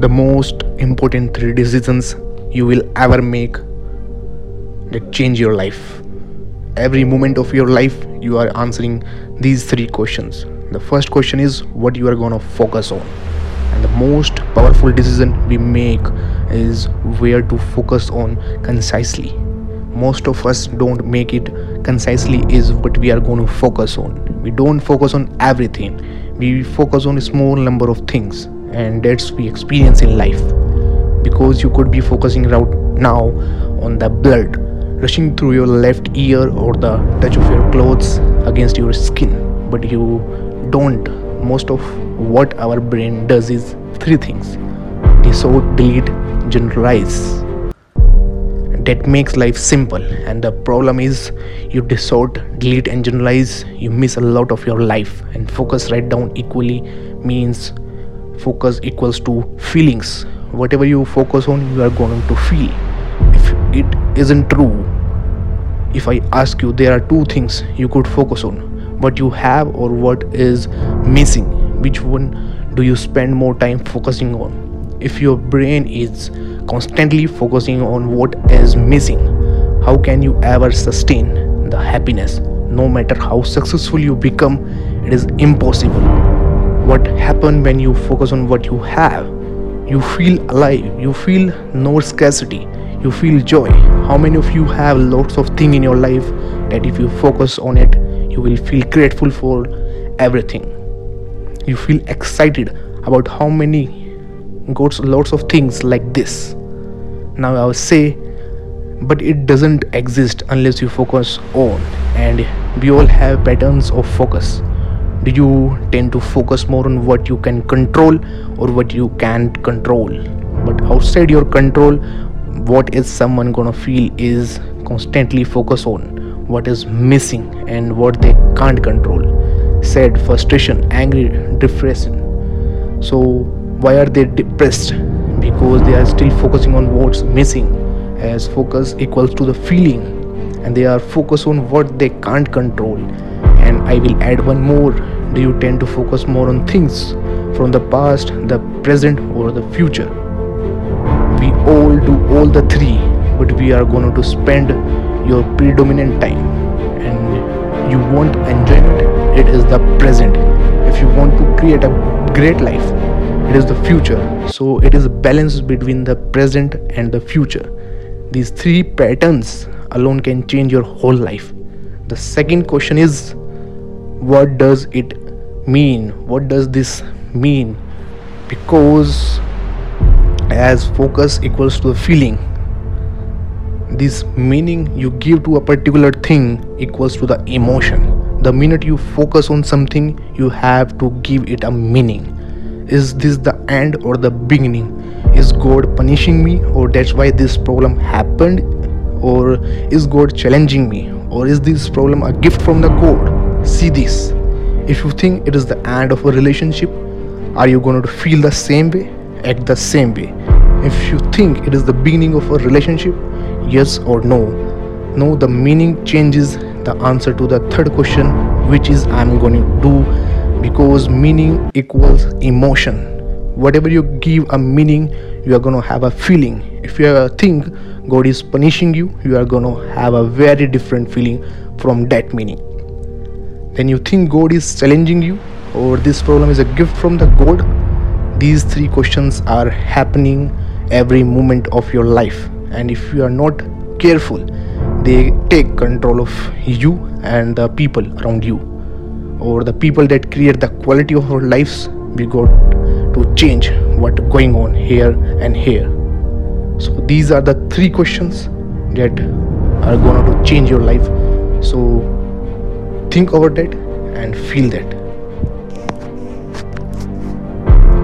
the most important three decisions you will ever make that change your life. Every moment of your life, you are answering these three questions. The first question is what you are going to focus on. And the most powerful decision we make is where to focus on concisely. Most of us don't make it concisely, is what we are going to focus on. We don't focus on everything, we focus on a small number of things, and that's we experience in life. Because you could be focusing right now on the blood rushing through your left ear or the touch of your clothes against your skin. But you don't. Most of what our brain does is three things. Decode delete generalize. That makes life simple. And the problem is you distort delete and generalize. You miss a lot of your life. And focus right down equally means focus equals to feelings. Whatever you focus on you are going to feel. If it isn't true if i ask you there are two things you could focus on. What you have or what is missing. Which one do you spend more time focusing on? If your brain is constantly focusing on what is missing how can you ever sustain the happiness? No matter how successful you become it is impossible what happens when you focus on what you have. You feel alive. You feel no scarcity. You feel joy. How many of you have lots of things in your life that if you focus on it you will feel grateful for everything? You feel excited about how many got lots of things like this? Now i will say but it doesn't exist unless you focus on and we all have patterns of focus do you tend to focus more on what you can control or what you can't control? But outside your control what is someone gonna feel is constantly focus on what is missing and what they can't control. Sad frustration angry depression. So why are they depressed? Because they are still focusing on what's missing. As focus equals to the feeling and they are focused on what they can't control. And i will add one more do you tend to focus more on things from the past the present or the future? We all do all the three but we are going to spend your predominant time. And you want enjoyment it is the present. If you want to create a great life it is the future. So it is a balance between the present and the future. These three patterns alone can change your whole life. The second question is what does it mean? What does this mean? Because as focus equals to the feeling this meaning you give to a particular thing equals to the emotion. The minute you focus on something you have to give it a meaning. Is this the end or the beginning? Is god punishing me or that's why this problem happened? Or is god challenging me? Or is this problem a gift from the god see this. If you think it is the end of a relationship are you going to feel the same way? Act the same way. If you think it is the beginning of a relationship yes or no? No the meaning changes. The answer to the third question which is i'm going to do because meaning equals emotion. Whatever you give a meaning you are going to have a feeling. If you think god is punishing you you are going to have a very different feeling from that meaning when you think God is challenging you or this problem is a gift from the God, these three questions are happening every moment of your life. And if you are not careful, they take control of you and the people around you or the people that create the quality of our lives. We got to change what going on here and here. So these are the three questions that are going to change your life. So think over that and feel that